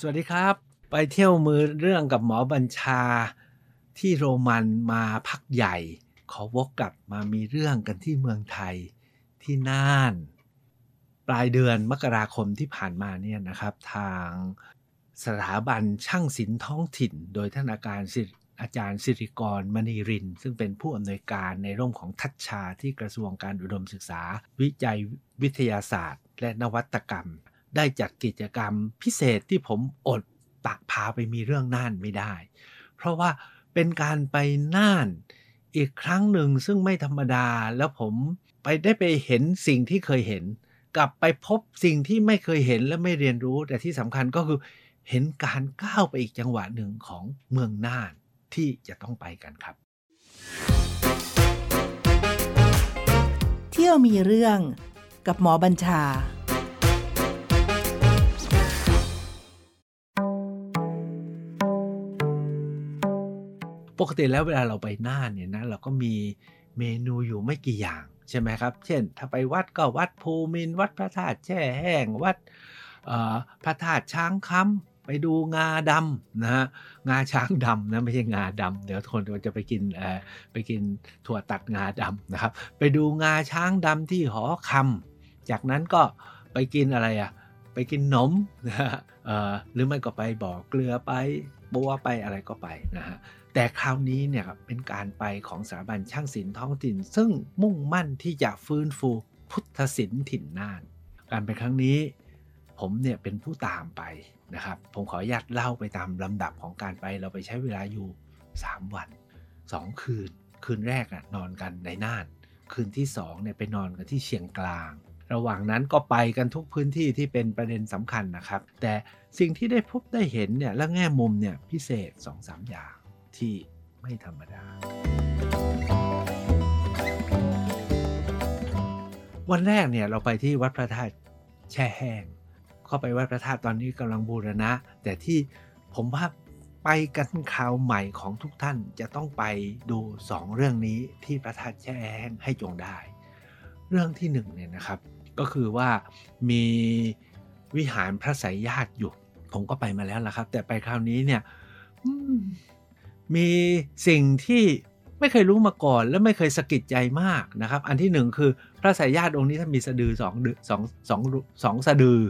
สวัสดีครับ ไปเที่ยวมือเรื่องกับหมอบัญชา ที่โรมันมาพักใหญ่ ขอวกกลับมามีเรื่องกันที่เมืองไทยที่น่าน ปลายเดือนมกราคมที่ผ่านมาเนี่ยนะครับ ทางสถาบันช่างศิลป์ท้องถิ่น โดยท่านอาการศิอาจารย์สิริกรมณีริน ซึ่งเป็นผู้อำนวยการในร่มของทัชชาที่กระทรวงการอุดมศึกษา วิจัยวิทยาศาสตร์ และนวัตกรรม ได้จัดกิจกรรมพิเศษที่ผมอดปากพาไปมีเรื่องน่านไม่ได้ เพราะว่าเป็นการไปน่านอีกครั้งหนึ่งซึ่งไม่ธรรมดาแล้วผมไปได้ไปเห็นสิ่งที่เคยเห็น กลับไปพบสิ่งที่ไม่เคยเห็นและไม่เรียนรู้ แต่ที่สำคัญก็คือเห็นการก้าวไปอีกจังหวะหนึ่งของเมืองน่านที่จะต้องไปกันครับ เที่ยวมีเรื่องกับหมอบัญชา ปกติแล้วเวลาเราไปน่านเนี่ยนะเราก็มีเมนูอยู่ไม่กี่อย่างใช่ไหมครับ เช่น ถ้าไปวัดก็วัดภูมินวัดพระธาตุแช่แห้งวัดพระธาตุช้างคำไปดูงาดำนะฮะงาช้างดำนะไม่ใช่งาดำเดี๋ยวคนจะไปกินไปกินถั่วตัดงาดำนะครับ ไปดูงาช้างดำที่หอคำจากนั้นก็ไปกินอะไรอะไปกินนมนะฮะหรือไม่ก็ไปบ่อเกลือไป บัวไปอะไรก็ไปนะฮะแต่คราวนี้เนี่ยเป็นการไปของสถาบันช่างศิลป์ท้องถิ่น ซึ่งมุ่งมั่นที่จะฟื้นฟูพุทธศิลป์ถิ่นน่าน การไปครั้งนี้ผมเนี่ยเป็นผู้ตามไปนะครับ ผมขออนุญาตเล่าไปตามลำดับของการไป เราไปใช้เวลาอยู่ 3 วัน 2 คืน คืนแรกอะนอนกันในน่าน คืนที่2เนี่ยไปนอนกันที่เชียงกลาง ระหว่างนั้นก็ไปกันทุกพื้นที่ที่เป็นประเด็นสำคัญนะครับ แต่สิ่งที่ได้พบได้เห็นเนี่ยและแง่มุมเนี่ยพิเศษ 2-3 อย่างที่ไม่ธรรมดา วันแรกเนี่ยเราไปที่วัดพระธาตุแช่แห้ง เข้าไปวัดพระธาตุตอนนี้กำลังบูรณะ แต่ที่ผมว่าไปกันคราวใหม่ของทุกท่านจะต้องไปดูสองเรื่องนี้ที่พระธาตุแช่แห้งให้จงได้ เรื่องที่หนึ่งเนี่ยนะครับ ก็คือว่ามีวิหารพระไสยญาติอยู่ ผมก็ไปมาแล้วล่ะครับ แต่ไปคราวนี้เนี่ยมีสิ่งที่ไม่เคยรู้มาก่อน และไม่เคยสะกิดใจมากนะครับ อันที่หนึ่งคือพระสายญาติองค์นี้ท่านมีสะดือสองสองสองสองสะดือ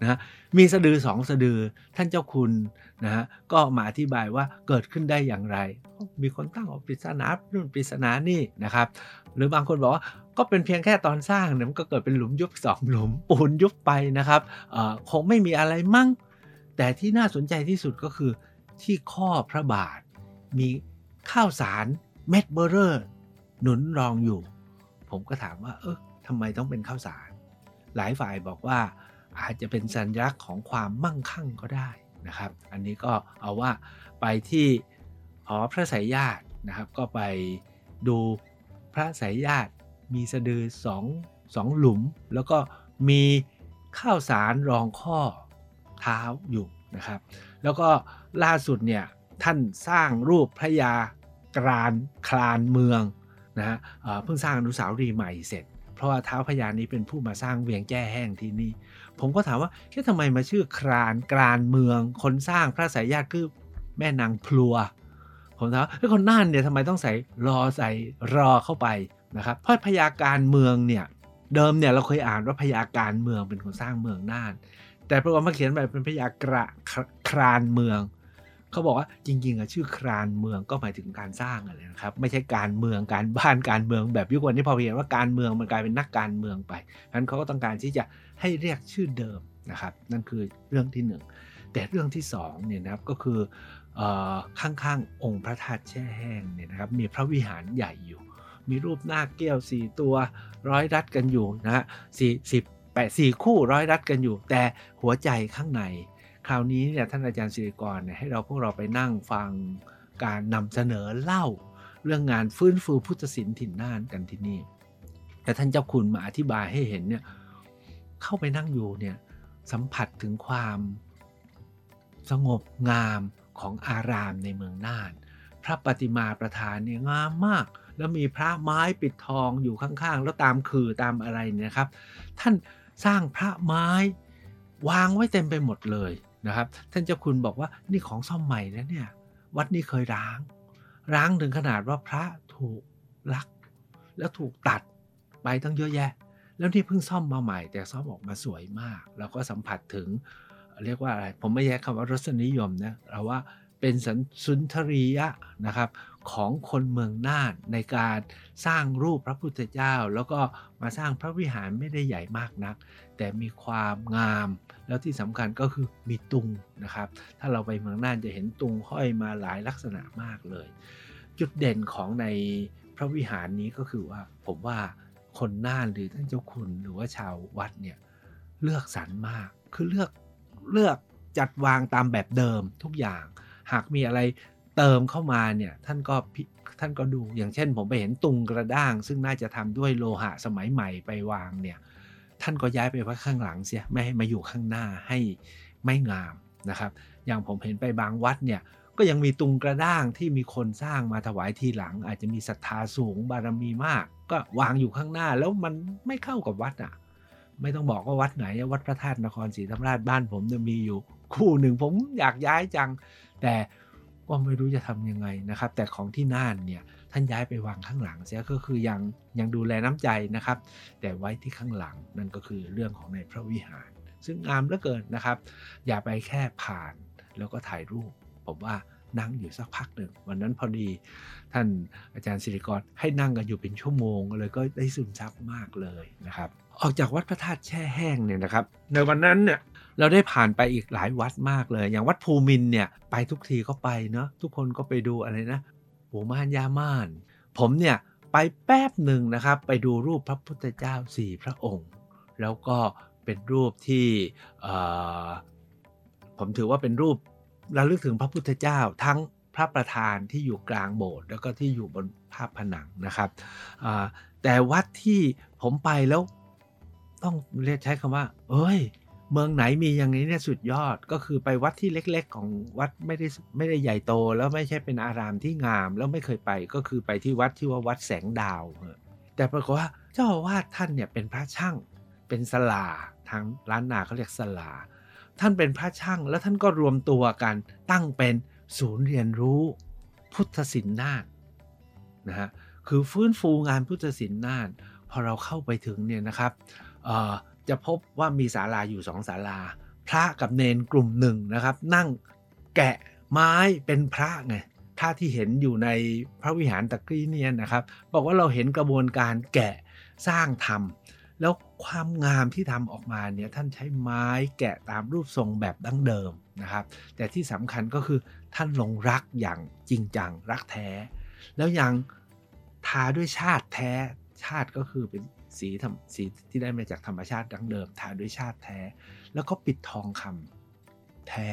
นะมีสะดือสองสะดือท่านเจ้าคุณนะฮะก็มาอธิบายว่าเกิดขึ้นได้อย่างไร มีคนตั้งว่าปริศนานู่นปริศนานี่นะครับ หรือบางคนบอกว่า ก็เป็นเพียงแค่ตอนสร้างเนี่ยมันก็เกิดเป็นหลุมยุบสองหลุมปูนยุบไปนะครับคงไม่มีอะไรมั่ง แต่ที่น่าสนใจที่สุดก็คือที่ข้อพระบาท มีข้าวสารเม็ดเบอร์เรอร์หนุนรองอยู่ ผมก็ถามว่า เออทำไมต้องเป็นข้าวสาร หลายฝ่ายบอกว่าอาจจะเป็นสัญลักษณ์ของความมั่งคั่งก็ได้นะครับ อันนี้ก็เอาว่าไปที่หอพระไสยญาตินะครับ ก็ไปดูพระไสยญาติ มีสะดือสองสองหลุม แล้วก็มีข้าวสารรองข้อเท้าอยู่นะครับ แล้วก็ล่าสุดเนี่ยท่านสร้างรูปพระยากรานคลานเมืองนะฮะเพิ่งสร้างอนุสาวรีย์ใหม่เสร็จ เพราะว่าเท้าพญานี้เป็นผู้มาสร้างเวียงแจ้แห้งที่นี่ ผมก็ถามว่าแค่ทำไมมาชื่อครานกรานเมือง คนสร้างพระสายญาติคือแม่นางพลัวผมถามว่าคนน่านเนี่ยทำไมต้องใส่รอใส่รอเข้าไป นะครับเพราะพญาการเมืองเนี่ยเดิมเนี่ยเราเคยอ่านว่าพญาการเมืองเป็นคนสร้างเมืองน่าน แต่ปรากฏมาเขียนไปเป็นพญากระครานเมืองเขาบอกว่าจริงๆอะชื่อครานเมืองก็หมายถึงการสร้างอะไรนะครับ ไม่ใช่การเมืองการบ้านการเมืองแบบยุควันนี้พอเห็นว่าการเมืองมันกลายเป็นนักการเมืองไปฉะนั้นเขาก็ต้องการที่จะให้เรียกชื่อเดิมนะครับ นั่นคือเรื่องที่หนึ่งแต่เรื่องที่สองเนี่ยนะครับก็คือออข้างๆองค์พระธาตุแช่แห้งเนี่ยนะครับมีพระวิหารใหญ่อยู่ มีรูปหน้าแก้วสี่ตัวร้อยรัดกันอยู่นะฮะสี่สิบแปดสี่คู่ร้อยรัดกันอยู่ แต่หัวใจข้างใน คราวนี้เนี่ยท่านอาจารย์ศิริกรเนี่ยให้เราพวกเราไปนั่งฟังการนำเสนอเล่า เรื่องงานฟื้นฟูพุทธศิลป์ถิ่นน่านกันที่นี่แต่ท่านเจ้าคุณมาอธิบายให้เห็นเนี่ยเข้าไปนั่งอยู่เนี่ยสัมผัสถึงความสงบงามของอารามในเมืองน่าน พระปฏิมาประธานเนี่ยงามมาก แล้วมีพระไม้ปิดทองอยู่ข้างๆ แล้วตามคือตามอะไรเนี่ยนะครับ ท่านสร้างพระไม้วางไว้เต็มไปหมดเลยนะครับ ท่านเจ้าคุณบอกว่านี่ของซ่อมใหม่แล้วเนี่ยวัดนี้เคยร้าง ร้างถึงขนาดว่าพระถูกลัก แล้วถูกตัดไปตั้งเยอะแยะ แล้วนี่เพิ่งซ่อมมาใหม่ แต่ซ่อมออกมาสวยมาก แล้วก็สัมผัสถึงเรียกว่าอะไร ผมไม่แยกคำว่ารสนิยมนะเราว่าเป็นสันสุนทรียะนะครับ ของคนเมืองน่านในการสร้างรูปพระพุทธเจ้า แล้วก็มาสร้างพระวิหารไม่ได้ใหญ่มากนัก แต่มีความงาม แล้วที่สำคัญก็คือมีตุงนะครับ ถ้าเราไปเมืองน่านจะเห็นตุงห้อยมาหลายลักษณะมากเลย จุดเด่นของในพระวิหารนี้ก็คือว่าผมว่าคนน่านหรือท่านเจ้าคุณหรือว่าชาววัดเนี่ยเลือกสรรมากคือเลือกเลือกจัดวางตามแบบเดิมทุกอย่าง หากมีอะไร เติมเข้ามาเนี่ยท่านก็ท่านก็ดูอย่างเช่น ผมไปเห็นตุงกระด้าง ซึ่งน่าจะทำด้วยโลหะสมัยใหม่ไปวางเนี่ยท่านก็ย้ายไปไว้ข้างหลังเสียไม่ให้มาอยู่ข้างหน้าให้ไม่งามนะครับ อย่างผมเห็นไปบางวัดเนี่ยก็ยังมีตุงกระด้างที่มีคนสร้างมาถวายทีหลัง อาจจะมีศรัทธาสูงบารมีมาก ก็วางอยู่ข้างหน้าแล้วมันไม่เข้ากับวัดอะไม่ต้องบอกว่าวัดไหนวัดพระธาตุนครศรีธรรมราชบ้านผมจะมีอยู่คู่หนึ่งผมอยากย้ายจัง แต่ ก็ไม่รู้จะทำยังไงนะครับ แต่ของที่น่านเนี่ยท่านย้ายไปวางข้างหลังเสียก็คือยังยังดูแลน้ำใจนะครับ แต่ไว้ที่ข้างหลังนั่นก็คือเรื่องของในพระวิหาร ซึ่งงามเหลือเกินนะครับ อย่าไปแค่ผ่านแล้วก็ถ่ายรูป ผมว่านั่งอยู่สักพักหนึ่ง วันนั้นพอดีท่านอาจารย์สิริกรให้นั่งกันอยู่เป็นชั่วโมงเลยก็ได้ซึมซับมากเลยนะครับ ออกจากวัดพระธาตุแช่แห้งเนี่ยนะครับ ในวันนั้นเนี่ย เราได้ผ่านไปอีกหลายวัดมากเลย อย่างวัดภูมินเนี่ยไปทุกทีก็ไปเนาะทุกคนก็ไปดูอะไรนะปูม่านยาม่าน ผมเนี่ยไปแป๊บหนึ่งนะครับ ไปดูรูปพระพุทธเจ้าสี่พระองค์ แล้วก็เป็นรูปที่ผมถือว่าเป็นรูประลึกถึงพระพุทธเจ้าทั้งพระประธานที่อยู่กลางโบสถ์แล้วก็ที่อยู่บนภาพผนังนะครับแต่วัดที่ผมไปแล้วต้องเรียกใช้คำว่า เอ้ย เมืองไหนมีอย่างนี้เนี่ยสุดยอดก็คือไปวัดที่เล็ก ๆ ของวัดไม่ได้ไม่ได้ใหญ่โต แล้วไม่ใช่เป็นอารามที่งาม แล้วไม่เคยไปก็คือไปที่วัดที่ว่าวัดแสงดาว แต่ปรากฏว่าเจ้าอาวาสท่านเนี่ยเป็นพระช่างเป็นสลาทางล้านนาเขาเรียกสลา ท่านเป็นพระช่างแล้วท่านก็รวมตัวกันตั้งเป็นศูนย์เรียนรู้พุทธศิลป์น่านนะฮะคือฟื้นฟูงานพุทธศิลป์น่าน พอเราเข้าไปถึงเนี่ยนะครับ จะพบว่ามีศาลาอยู่สองศาลา พระกับเนนกลุ่มหนึ่งนะครับ นั่งแกะไม้เป็นพระไงพระที่เห็นอยู่ในพระวิหารตะกี้เนี่ยนะครับ บอกว่าเราเห็นกระบวนการแกะสร้างทำแล้วความงามที่ทำออกมาเนี่ยท่านใช้ไม้แกะตามรูปทรงแบบดั้งเดิมนะครับ แต่ที่สำคัญก็คือท่านลงรักอย่างจริงจังรักแท้ แล้วยังทาด้วยชาติแท้ชาติก็คือเป็น สีธรรมสีที่ได้มาจากธรรมชาติดั้งเดิมทาด้วยชาติแท้ แล้วก็ปิดทองคำแท้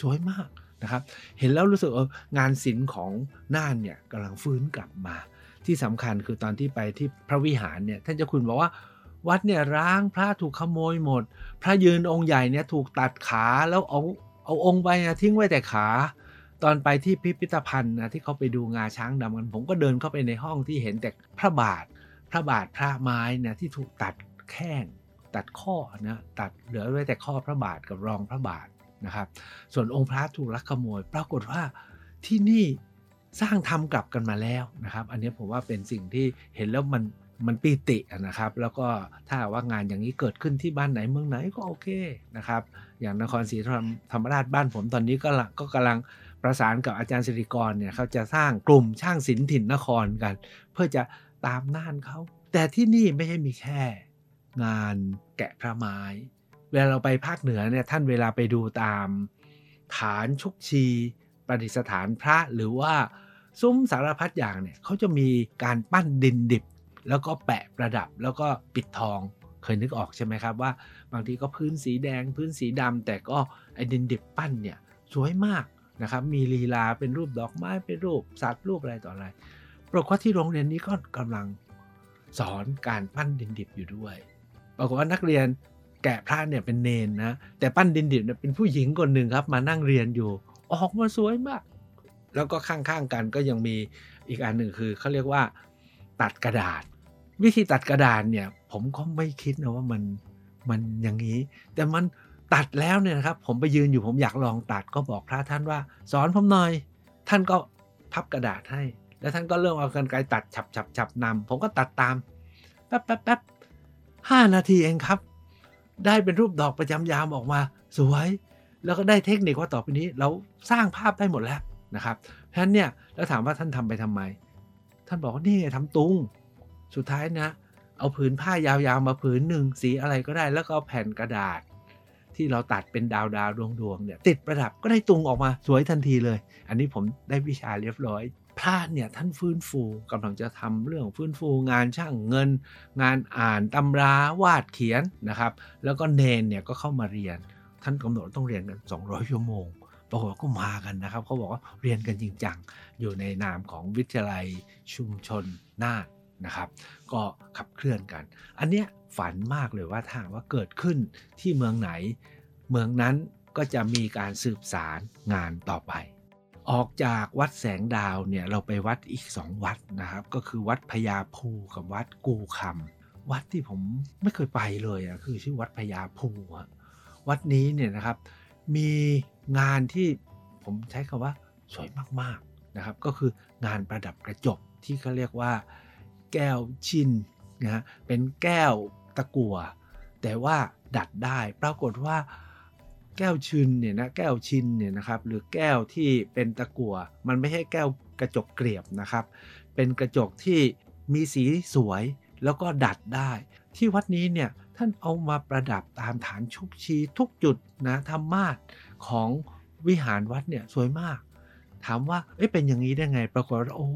สวยมากนะครับ เห็นแล้วรู้สึกเอองานศิลป์ของน่านเนี่ยกำลังฟื้นกลับมา ที่สำคัญคือตอนที่ไปที่พระวิหารเนี่ยท่านเจ้าคุณบอกว่าวัดเนี่ยร้างพระถูกขโมยหมด พระยืนองค์ใหญ่เนี่ยถูกตัดขาแล้วเอาเอาองค์ไปนะทิ้งไว้แต่ขา ตอนไปที่พิพิธภัณฑ์นะที่เขาไปดูงาช้างดำกันผมก็เดินเข้าไปในห้องที่เห็นแต่พระบาท พระบาทพระไม้นะที่ถูกตัดแข้งตัดข้อนะตัดเหลือไว้แต่ข้อพระบาทกับรองพระบาทนะครับ ส่วนองค์พระถูกลักขโมย ปรากฏว่าที่นี่สร้างทำกลับกันมาแล้วนะครับ อันนี้ผมว่าเป็นสิ่งที่เห็นแล้วมันมันปีตินะครับ แล้วก็ถ้าว่างานอย่างนี้เกิดขึ้นที่บ้านไหนเมืองไหนก็โอเคนะครับ อย่างนครศรีธรรมราชบ้านผมตอนนี้ก็ก็กำลังประสานกับอาจารย์สิริกรเนี่ยเขาจะสร้างกลุ่มช่างศิลป์ถิ่นนครกัน เพื่อจะ ตามน่านเขาแต่ที่นี่ไม่ใช่มีแค่ งานแกะพระไม้ เวลาเราไปภาคเหนือเนี่ยท่านเวลาไปดูตามฐานชุกชีประดิษฐานพระหรือว่าซุ้มสารพัดอย่างเนี่ยเขาจะมีการปั้นดินดิบ แล้วก็แปะประดับแล้วก็ปิดทองเคยนึกออกใช่ไหมครับว่า บางทีก็พื้นสีแดงพื้นสีดำแต่ก็ไอ้ดินดิบปั้นเนี่ยสวยมากนะครับมีลีลาเป็นรูปดอกไม้เป็นรูปสัตว์รูปอะไรต่ออะไร ปรากฏว่าที่โรงเรียนนี้ก็กำลังสอนการปั้นดินดิบอยู่ด้วย ปรากฏว่านักเรียนแกะพระเนี่ยเป็นเนนนะ แต่ปั้นดินดิบเนี่ยเป็นผู้หญิงคนหนึ่งครับ มานั่งเรียนอยู่ ออกมาสวยมาก แล้วก็ข้างๆกันก็ยังมีอีกอันหนึ่งคือเขาเรียกว่าตัดกระดาษ วิธีตัดกระดานเนี่ย ผมก็ไม่คิดนะว่ามันมันอย่างนี้ แต่มันตัดแล้วเนี่ยนะครับ ผมไปยืนอยู่ผมอยากลองตัดก็บอกพระท่านว่า สอนผมหน่อย ท่านก็พับกระดาษให้ แล้วท่านก็เริ่มเอากรรไกรตัดฉับฉับฉับนำผมก็ตัดตามแป๊บแป๊บแป๊บห้านาทีเองครับ ได้เป็นรูปดอกประจำยามออกมา สวย แล้วก็ได้เทคนิคว่าต่อไปนี้ เราสร้างภาพได้หมดแล้วนะครับเพราะฉะนั้นเนี่ยแล้วถามว่าท่านทำไปทำไม ท่านบอกว่านี่ไงทำตุง สุดท้ายนะ เอาผืนผ้ายาวๆมาผืนหนึ่งสีอะไรก็ได้ แล้วก็เอาแผ่นกระดาษ ที่เราตัดเป็นดาวดาวดวงดวงเนี่ยติดประดับก็ได้ตุงออกมาสวยทันทีเลย อันนี้ผมได้วิชาเรียบร้อย พระเนี่ยท่านฟื้นฟูกำลังจะทำเรื่องฟื้นฟูงานช่างเงิน งานอ่านตำราวาดเขียนนะครับ แล้วก็เนนเนี่ยก็เข้ามาเรียน ท่านกำหนดต้องเรียนกัน 200 ชั่วโมงปรากฏว่าก็มากันนะครับเขาบอกว่าเรียนกันจริงจังอยู่ในนามของวิทยาลัยชุมชนนานนะครับ ก็ขับเคลื่อนกัน อันเนี้ยฝันมากเลยว่าถ้าว่าเกิดขึ้นที่เมืองไหน เมืองนั้นก็จะมีการสืบสารงานต่อไป ออกจากวัดแสงดาวเนี่ยเราไปวัดอีกสองวัดนะครับ ก็คือวัดพญาภูกับวัดกูคำวัดที่ผมไม่เคยไปเลยอะคือชื่อวัดพญาภูวัดนี้เนี่ยนะครับ มีงานที่ผมใช้คำว่าสวยมากๆนะครับ ก็คืองานประดับกระจกที่เขาเรียกว่า แก้วชินนะฮะเป็นแก้วตะกั่วแต่ว่าดัดได้ปรากฏว่า แก้วชินเนี่ยนะแก้วชินเนี่ยนะครับหรือแก้วที่เป็นตะกั่วมันไม่ใช่แก้วกระจกเกลียบนะครับ เป็นกระจกที่มีสีสวยแล้วก็ดัดได้ ที่วัดนี้เนี่ยท่านเอามาประดับตามฐานชุกชีทุกจุดนะธรรมาสของวิหารวัดเนี่ยสวยมาก ถามว่าเอ๊ะเป็นอย่างนี้ได้ไง ปรากฏว่าโอ้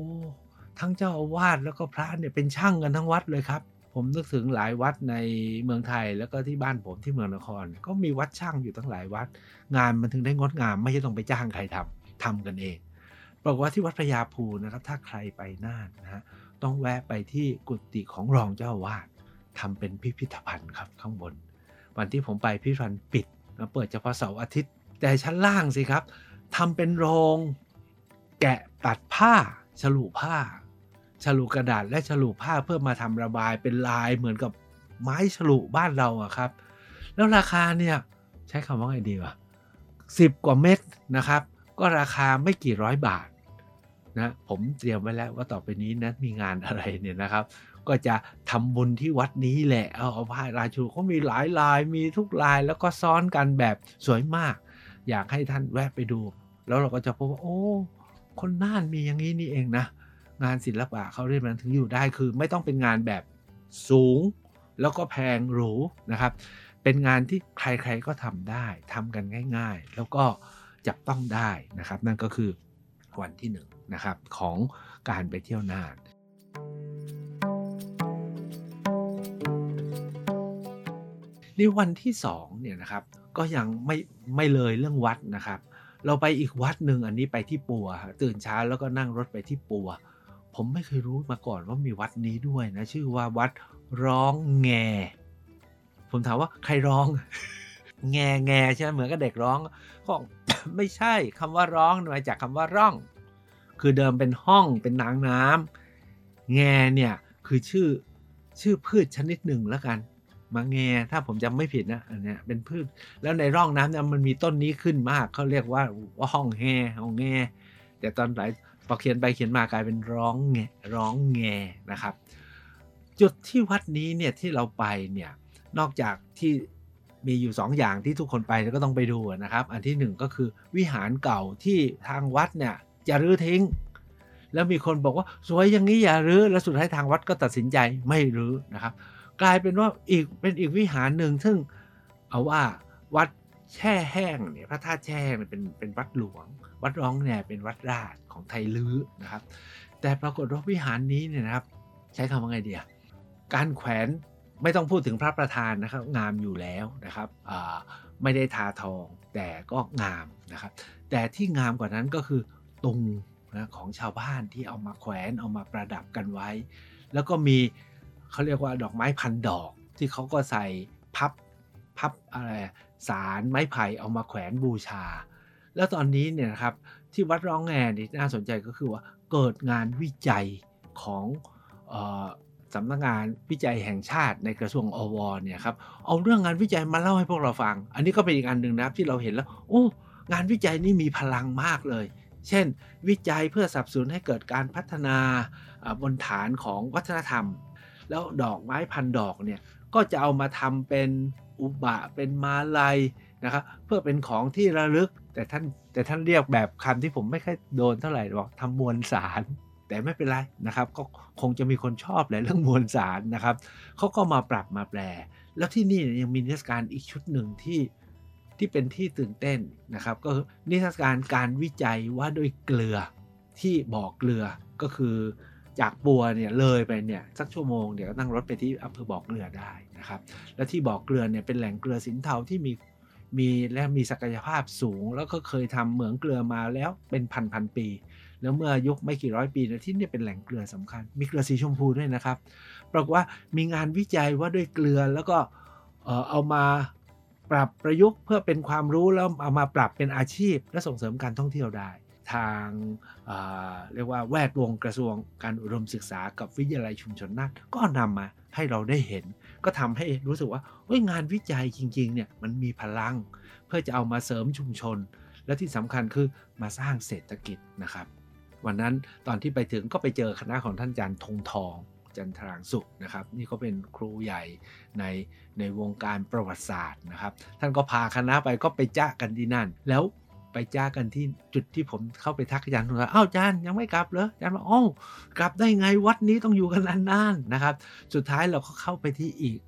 ทั้งเจ้าอาวาสแล้วก็พระเนี่ยเป็นช่างกันทั้งวัดเลยครับ ผมนึกถึงหลายวัดในเมืองไทยแล้วก็ที่บ้านผมที่เมืองนคร ก็มีวัดช่างอยู่ตั้งหลายวัด งานมันถึงได้งดงาม ไม่ใช่ต้องไปจ้างใครทำทำกันเองบอกว่าที่วัดพระยาภูนะครับ ถ้าใครไปน่านนะฮะต้องแวะไปที่กุฏิของรองเจ้าวาสทำเป็นพิพิธภัณฑ์ครับข้างบน วันที่ผมไปพิพิธภัณฑ์ปิดนะเปิดเฉพาะเสาร์อาทิตย์ แต่ชั้นล่างสิครับทำเป็นโรง แกะตัดผ้า ฉลุผ้า ฉลุกระดาษและฉลุผ้าเพื่อมาทำระบายเป็นลายเหมือนกับไม้ฉลุบ้านเราอะครับ แล้วราคาเนี่ยใช้คำว่าไงดีวะสิบกว่าเม็ดนะครับ ก็ราคาไม่กี่ร้อยบาทนะผมเตรียมไว้แล้วว่าต่อไปนี้นะมีงานอะไรเนี่ยนะครับ ก็จะทำบุญที่วัดนี้แหละเอาเอาผ้าลายฉลุเขามีหลายลายมีทุกลายแล้วก็ซ้อนกันแบบสวยมาก อยากให้ท่านแวะไปดู แล้วเราก็จะพบว่าโอ้คนน่านมีอย่างนี้นี่เองนะ งานศิลปะเขาเรียกมันถึงอยู่ได้คือ ไม่ต้องเป็นงานแบบสูง แล้วก็แพงหรูนะครับ เป็นงานที่ใครๆก็ทำได้ทำกันง่าย ๆ แล้วก็จับต้องได้นะครับ นั่นก็คือวันที่หนึ่งนะครับของการไปเที่ยวน่านในวันที่สองเนี่ยนะครับก็ยังไม่ไม่เลยเรื่องวัดนะครับ เราไปอีกวัดหนึ่งอันนี้ไปที่ปัว ตื่นเช้าแล้วก็นั่งรถไปที่ปัว ผมไม่เคยรู้มาก่อนว่ามีวัดนี้ด้วยนะ ชื่อว่าวัดร้องแง ผมถามว่าใครร้อง แงแงใช่ไหมเหมือนกับเด็กร้องก็ไม่ใช่คำว่าร้องมาจากคำว่าร่อง คือเดิมเป็นห้องเป็นนางน้ำแงเนี่ยคือชื่อชื่อพืชชนิดหนึ่งแล้วกันมาแงถ้าผมจำไม่ผิดนะอันเนี้ยเป็นพืชแล้วในร่องน้ำเนี่ยมันมีต้นนี้ขึ้นมากเขาเรียกว่าว่าห้องแงห้องแงแต่ตอนหลัง พอเขียนไปเขียนมากลายเป็นร้องแงร้องแงนะครับ จุดที่วัดนี้เนี่ยที่เราไปเนี่ยนอกจากที่มีอยู่สองอย่างที่ทุกคนไปแล้วก็ต้องไปดูนะครับ อันที่หนึ่งก็คือวิหารเก่าที่ทางวัดเนี่ยจะรื้อทิ้ง แล้วมีคนบอกว่าสวยอย่างนี้อย่ารื้อแล้วสุดท้ายทางวัดก็ตัดสินใจไม่รื้อนะครับ กลายเป็นว่าอีกเป็นอีกวิหารหนึ่งซึ่งเอาว่าวัด แช่แห้งเนี่ยพระธาตุแช่แห้งเนี่ยเป็นเป็นวัดหลวง วัดร้องเนี่ยเป็นวัดราชของไทยลื้อนะครับ แต่ปรากฏว่าวิหารนี้เนี่ยนะครับ ใช้คำว่าไงเดียการแขวนไม่ต้องพูดถึงพระประธานนะครับ งามอยู่แล้วนะครับไม่ได้ทาทองแต่ก็งามนะครับ แต่ที่งามกว่านั้นก็คือตุงนะของชาวบ้านที่เอามาแขวนเอามาประดับกันไว้ แล้วก็มีเขาเรียกว่าดอกไม้พันดอกที่เขาก็ใส่พับพับอะไร สารไม้ไผ่เอามาแขวนบูชา แล้วตอนนี้เนี่ยนะครับที่วัดร้องแงนี่น่าสนใจก็คือว่าเกิดงานวิจัยของออสำนักงานวิจัยแห่งชาติในกระทรวงอวเนี่ยครับเอาเรื่องงานวิจัยมาเล่าให้พวกเราฟัง อันนี้ก็เป็นอีกอันหนึ่งนะครับที่เราเห็นแล้ว โอ้งานวิจัยนี่มีพลังมากเลย เช่น วิจัยเพื่อสับสนุนให้เกิดการพัฒนาบนฐานของวัฒนธรรม แล้วดอกไม้พันดอกเนี่ยก็จะเอามาทำเป็น อุบะเป็นมาลัยนะครับเพื่อเป็นของที่ระลึก แต่ท่านแต่ท่านเรียกแบบคำที่ผมไม่ค่อยโดนเท่าไหร่บอกทำมวลสารแต่ไม่เป็นไรนะครับก็คงจะมีคนชอบแหละเรื่องมวลสารนะครับเขาก็มาปรับมาแปล แล้วที่นี่ยังมีนิทรรศการอีกชุดหนึ่งที่ที่เป็นที่ตื่นเต้นนะครับ ก็นิทรรศการการวิจัยว่าด้วยเกลือที่บ่อเกลือก็คือ จากปัวเนี่ยเลยไปเนี่ยสักชั่วโมงเดี๋ยวนั่งรถไปที่อำเภอบ่อเกลือได้นะครับ แล้วที่บ่อเกลือเนี่ยเป็นแหล่งเกลือสินเทาที่มีมีและมีศักยภาพสูง แล้วก็เคยทำเหมืองเกลือมาแล้วเป็นพันพันปี แล้วเมื่อยุคไม่กี่ร้อยปีนะที่นี่เป็นแหล่งเกลือสำคัญ มีเกลือสีชมพูด้วยนะครับปรากฏว่ามีงานวิจัยว่าด้วยเกลือแล้วก็เอามาปรับประยุกต์เพื่อเป็นความรู้แล้วเอามาปรับเป็นอาชีพ และส่งเสริมการท่องเที่ยวได้ ทางเเรียกว่าแวดวงกระทรวงการอุดมศึกษากับวิทยาลัยชุมชนน่านก็นำมาให้เราได้เห็น ก็ทำให้รู้สึกว่าเฮ้ยงานวิจัยจริงๆเนี่ยมันมีพลัง เพื่อจะเอามาเสริมชุมชน และที่สำคัญคือมาสร้างเศรษฐกิจนะครับ วันนั้นตอนที่ไปถึงก็ไปเจอคณะของท่านอาจารย์ธงทองจันทรางสุขนะครับนี่ก็เป็นครูใหญ่ในในวงการประวัติศาสตร์นะครับ ท่านก็พาคณะไปก็ไปจ้ากันที่นั่น แล้ว ไปจ้ากันที่จุดที่ผมเข้าไปทักอาจารย์ว่าอ้าวอาจารย์ยังไม่กลับเหรออาจารย์บอกอ้าวกลับได้ไงวัดนี้ต้องอยู่กันนานๆนะครับ สุดท้ายเราก็เข้าไปที่อีก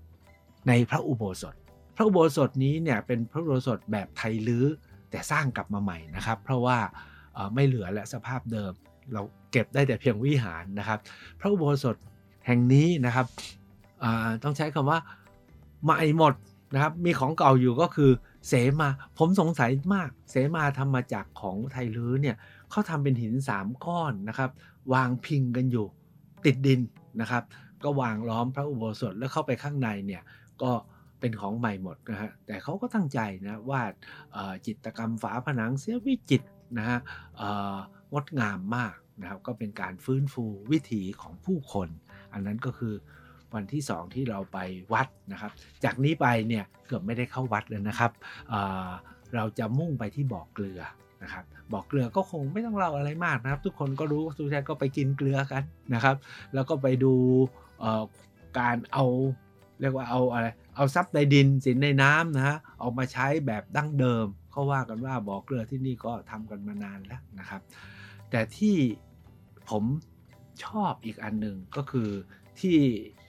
ในพระอุโบสถ พระอุโบสถนี้เนี่ยเป็นพระอุโบสถแบบไทยลื้อแต่สร้างกลับมาใหม่นะครับ เพราะว่าไม่เหลือและสภาพเดิม เราเก็บได้แต่เพียงวิหารนะครับ พระอุโบสถแห่งนี้นะครับต้องใช้คำว่าใหม่หมดนะครับมีของเก่าอยู่ก็คือ เสมา ผมสงสัยมาก เสมาทำมาจากของไทยลื้อเนี่ยเขาทำเป็นหินสามก้อนนะครับ วางพิงกันอยู่ติดดินนะครับ ก็วางล้อมพระอุโบสถแล้วเข้าไปข้างในเนี่ยก็เป็นของใหม่หมดนะฮะแต่เขาก็ตั้งใจนะวาดจิตกรรมฝาผนังเสียวิจิตนะฮะงดงามมากนะครับก็เป็นการฟื้นฟูวิถีของผู้คน อันนั้นก็คือ วันที่สองที่เราไปวัดนะครับ จากนี้ไปเนี่ยเกือบไม่ได้เข้าวัดเลยนะครับเเราจะมุ่งไปที่บ่อกเกลือนะครับบ่อกเกลือก็คงไม่ต้องเล่าอะไรมากนะครับ ทุกคนก็รู้ทุกท่านก็ไปกินเกลือกันนะครับ แล้วก็ไปดูการเอาเรียกว่าเอาอะไรเอาซับในดินสินในน้ำนะฮะเอามาใช้แบบดั้งเดิมเขาว่ากันว่าบ่อเกลือที่นี่ก็ทำกันมานานแล้วนะครับ แต่ที่ผมชอบอีกอันหนึ่งก็คือที่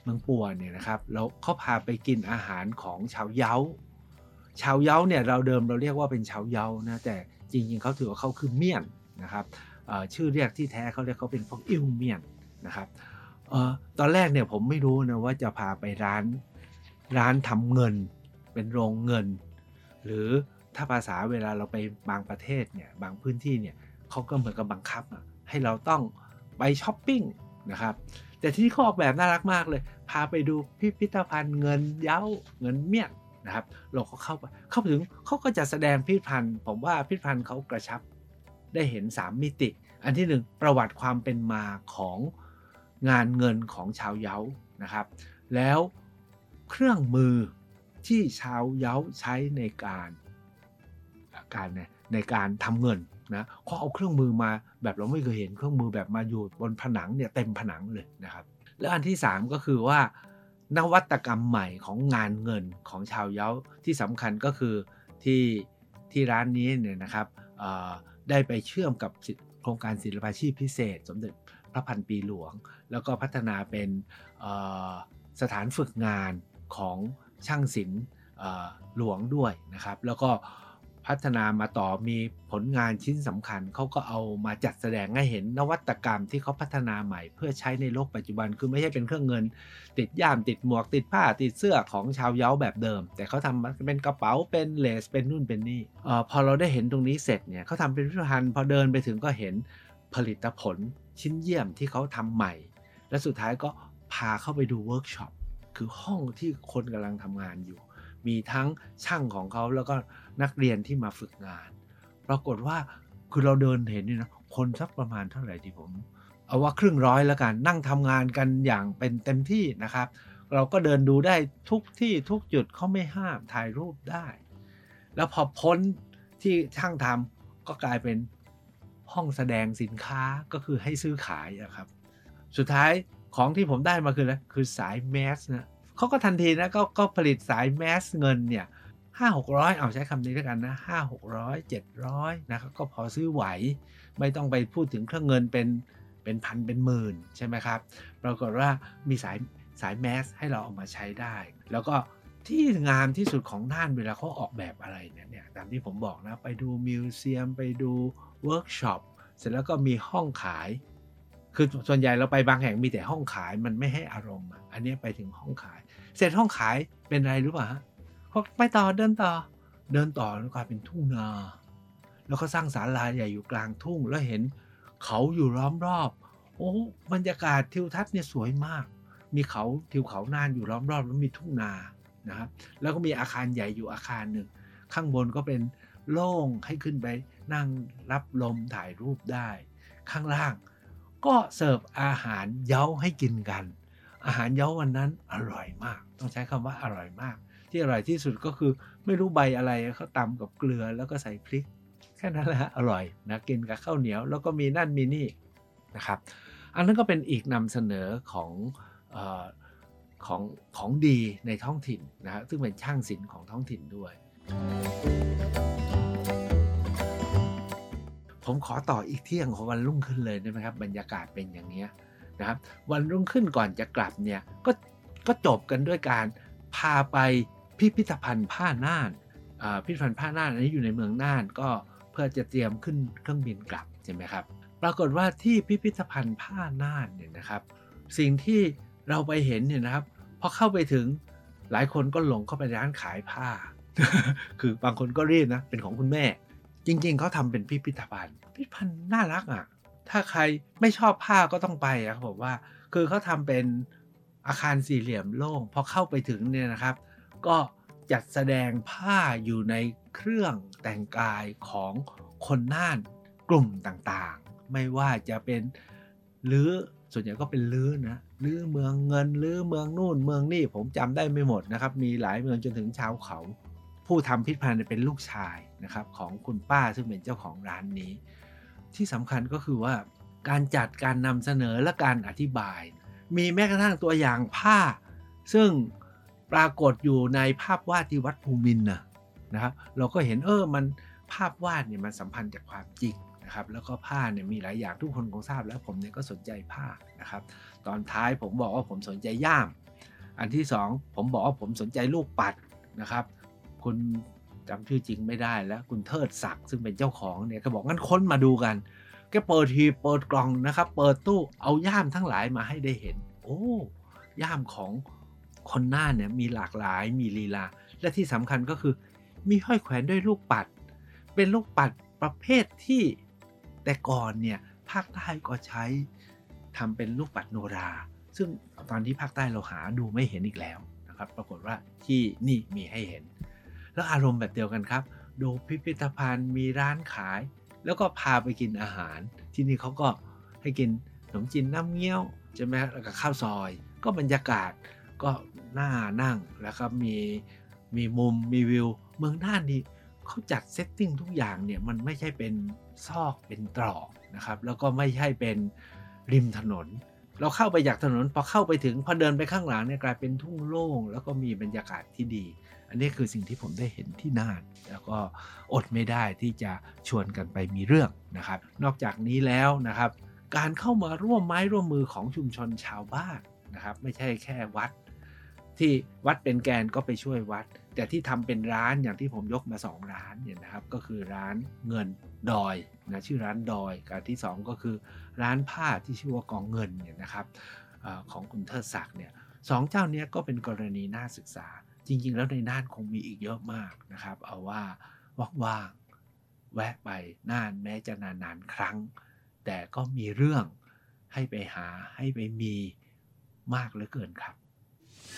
มืองปัวเนี่ยนะครับแล้วเขาพาไปกินอาหารของชาวเย้า ชาวเย้าเนี่ยเราเดิมเราเรียกว่าเป็นชาวเย้านะแต่จริงๆเขาถือว่าเขาคือเมียนนะครับชื่อเรียกที่แท้เขาเรียกเขาเป็นพวกอิวเมียนนะครับออตอนแรกเนี่ยผมไม่รู้นะว่าจะพาไปร้านร้านทำเงิน เป็นโรงเงิน หรือถ้าภาษาเวลาเราไปบางประเทศเนี่ยบางพื้นที่เนี่ยเขาก็เหมือนกับบังคับให้เราต้องไปช้อปปิ้งนะครับ แต่ที่นี่เขาออกแบบน่ารักมากเลย พาไปดูพิพิธภัณฑ์เงินเย้าเงินเมียนนะครับเราก็เข้าไปเข้าถึงเขาก็จะแสดงพิพิธภัณฑ์ ผมว่าพิพิธภัณฑ์เขากระชับได้เห็น 3 มิติ อันที่ 1 ประวัติความเป็นมาของงานเงินของชาวเย้านะครับ แล้วเครื่องมือที่ชาวเย้าใช้ในการการในการทำเงิน นะเขาเอาเครื่องมือมาแบบเราไม่เคยเห็นเครื่องมือแบบมาอยู่บนผนังเนี่ยเต็มผนังเลยนะครับ แล้วอันที่ 3 ก็คือว่านวัตกรรมใหม่ของงานเงินของชาวเย้าที่สำคัญก็คือที่ที่ร้านนี้เนี่ยนะครับได้ไปเชื่อมกับโครงการศิลปาชีพพิเศษ สมเด็จพระพันปีหลวง แล้วก็พัฒนาเป็นสถานฝึกงานของช่างศิลป์หลวงด้วยนะครับ แล้วก็ พัฒนามาต่อมีผลงานชิ้นสำคัญ เขาก็เอามาจัดแสดงให้เห็นนวัตกรรมที่เขาพัฒนาใหม่ เพื่อใช้ในโลกปัจจุบันคือไม่ใช่เป็นเครื่องเงิน ติดย่ามติดหมวกติดผ้าติดเสื้อของชาวเย้าแบบเดิม แต่เขาทำเป็นกระเป๋าเป็นเลสเป็นนู่นเป็นนี่ออพอเราได้เห็นตรงนี้เสร็จเนี่ยเขาทำเป็นพิพิธภัณฑ์พอเดินไปถึงก็เห็นผลิตผลชิ้นเยี่ยมที่เขาทำใหม่ และสุดท้ายก็พาเข้าไปดูเวิร์กช็อปคือห้องที่คนกำลังทำงานอยู่ มีทั้งช่างของเขาแล้วก็ นักเรียนที่มาฝึกงาน ปรากฏว่าคือเราเดินเห็นนี่นะคนสักประมาณเท่าไหร่ที่ผม เอาว่าครึ่งร้อยแล้วกันนั่งทำงานกันอย่างเป็นเต็มที่นะครับ เราก็เดินดูได้ทุกที่ทุกจุดเขาไม่ห้ามถ่ายรูปได้ แล้วพอพ้นที่ช่างทำก็กลายเป็นห้องแสดงสินค้าก็คือให้ซื้อขายอะครับ สุดท้ายของที่ผมได้มาคืออะไรคือสายแมสนะเขาก็ทันทีนะก็ก็ผลิตสายแมสเงินเนี่ย ห้าหกร้อยเอาใช้คำนี้แล้วกันนะห้าหกร้อยเจ็ดร้อยนะครับก็พอซื้อไหว ไม่ต้องไปพูดถึงเครื่องเงินเป็นเป็นพันเป็นหมื่นใช่ไหมครับ ปรากฏว่ามีสายสายแมสให้เราเอามาใช้ได้ แล้วก็ที่งามที่สุดของน่านเวลาเขาออกแบบอะไรเนี่ยตามที่ผมบอกนะ ไปดู museum ไปดูเวิร์กช็อปเสร็จแล้วก็มีห้องขาย คือส่วนใหญ่เราไปบางแห่งมีแต่ห้องขายมันไม่ให้อารมณ์อะอันนี้ไปถึงห้องขาย เสร็จห้องขายเป็นอะไรรู้ป่ะฮะ เขาไปต่อเดินต่อ เดินต่อแล้วกลายเป็นทุ่งนา แล้วก็สร้างศาลาใหญ่อยู่กลางทุ่งแล้วเห็นเขาอยู่ล้อมรอบ โอ้บรรยากาศทิวทัศน์เนี่ยสวยมาก มีเขาทิวเขานานอยู่ล้อมรอบแล้วมีทุ่งนานะครับแล้วก็มีอาคารใหญ่อยู่อาคารหนึ่งข้างบนก็เป็นโล่งให้ขึ้นไปนั่งรับลมถ่ายรูปได้ ข้างล่าง ก็เสิร์ฟอาหารเย้าให้กินกัน อาหารเย้าวันนั้นอร่อยมาก ต้องใช้คำว่าอร่อยมาก ที่อร่อยที่สุดก็คือไม่รู้ใบอะไรเขาตำกับเกลือแล้วก็ใส่พริก แค่นั้นแหละอร่อยนะกินกับข้าวเหนียว แล้วก็มีนั่นมีนี่นะครับ อันนั้นก็เป็นอีกนำเสนอของออของของดีในท้องถิ่นนะฮะซึ่งเป็นช่างศิลป์ของท้องถิ่นด้วย ผมขอต่ออีกเที่ยงของวันรุ่งขึ้นเลยได้ไหมครับ บรรยากาศเป็นอย่างนี้นะครับ วันรุ่งขึ้นก่อนจะกลับเนี่ยก็ก็จบกันด้วยการพาไป พิพิธภัณฑ์ผ้าน่านพิพิธภัณฑ์ผ้าน่านอันนี้อยู่ในเมืองน่านก็เพื่อจะเตรียมขึ้นเครื่องบินกลับใช่ไหมครับ ปรากฏว่าที่พิพิธภัณฑ์ผ้าน่านเนี่ยนะครับ สิ่งที่เราไปเห็นเนี่ยนะครับพอเข้าไปถึงหลายคนก็หลงเข้าไปร้านขายผ้า คือบางคนก็เรีบนะเป็นของคุณแม่ จริงๆเขาทำเป็นพิพิธภัณฑ์ พิพิธภัณฑ์น่ารักอะถ้าใครไม่ชอบผ้าก็ต้องไปอะครับผมว่า คือเขาทำเป็นอาคารสี่เหลี่ยมโล่งพอเข้าไปถึงเนี่ยนะครับ ก็จัดแสดงผ้าอยู่ในเครื่องแต่งกายของคนน่านกลุ่มต่างๆ ไม่ว่าจะเป็นลื้อส่วนใหญ่ก็เป็นลื้อนะลื้อเมืองเงินลื้อเมืองนู่นเมืองนี่ผมจำได้ไม่หมดนะครับ มีหลายเมืองจนถึงชาวเขา ผู้ทำพิพิธภัณฑ์เป็นลูกชายนะครับของคุณป้าซึ่งเป็นเจ้าของร้านนี้ ที่สำคัญก็คือว่าการจัดการนำเสนอและการอธิบาย มีแม้กระทั่งตัวอย่างผ้า ซึ่ง ปรากฏอยู่ในภาพวาดที่วัดภูมินนะนะครับเราก็เห็นเออมันภาพวาดเนี่ยมันสัมพันธ์จากความจริงนะครับแล้วก็ผ้าเนี่ยมีหลายอย่างทุกคนคงทราบแล้วผมเนี่ยก็สนใจผ้านะครับตอนท้ายผมบอกว่าผมสนใจย่าม อันที่สองผมบอกว่าผมสนใจลูกปัดนะครับ คุณจำชื่อจริงไม่ได้แล้วคุณเทิดศักดิ์ซึ่งเป็นเจ้าของเนี่ยก็บอกงั้นค้นมาดูกันแกเปิดทีเปิดกล่องนะครับ เปิดตู้เอาย่ามทั้งหลายมาให้ได้เห็น โอ้ย่ามของ คนหน้าเนี่ยมีหลากหลายมีลีลา และที่สำคัญก็คือ มีห้อยแขวนด้วยลูกปัด เป็นลูกปัดประเภทที่แต่ก่อนเนี่ยภาคใต้ก็ใช้ทำเป็นลูกปัดโนรา ซึ่งตอนที่ภาคใต้เราหาดูไม่เห็นอีกแล้วนะครับ ปรากฏว่าที่นี่มีให้เห็น แล้วอารมณ์แบบเดียวกันครับ ดูพิพิธภัณฑ์มีร้านขาย แล้วก็พาไปกินอาหาร ที่นี่เขาก็ให้กินขนมจีนน้ำเงี้ยวใช่ไหมแล้วก็ข้าวซอย ก็บรรยากาศก็ น่านั่งแล้วก็มีมีมุมมีวิว เมืองน่านนี่เขาจัดเซตติ้งทุกอย่างเนี่ยมันไม่ใช่เป็นซอกเป็นตรอกนะครับ แล้วก็ไม่ใช่เป็นริมถนน เราเข้าไปจากถนนพอเข้าไปถึงพอเดินไปข้างหลังเนี่ยกลายเป็นทุ่งโล่ง แล้วก็มีบรรยากาศที่ดี อันนี้คือสิ่งที่ผมได้เห็นที่น่าน แล้วก็อดไม่ได้ที่จะชวนกันไปมีเรื่องนะครับ นอกจากนี้แล้วนะครับ การเข้ามาร่วมไม้ร่วมมือของชุมชนชาวบ้านนะครับ ไม่ใช่แค่วัด ที่วัดเป็นแกนก็ไปช่วยวัด แต่ที่ทำเป็นร้านอย่างที่ผมยกมา 2 ร้านเนี่ยนะครับ ก็คือร้านเงินดอยนะชื่อร้านดอยกับที่ 2 ก็คือร้านผ้าที่ชื่อว่ากองเงินเนี่ยนะครับอของคุณเทิดศักดิ์เนี่ยสองเจ้าเนี้ยก็เป็นกรณีน่าศึกษา จริง ๆ แล้วในน่านคงมีอีกเยอะมากนะครับ เอาว่าว่างๆแวะไปน่านแม้จะนานๆครั้ง แต่ก็มีเรื่องให้ไปหาให้ไปมีมากเหลือเกินครับ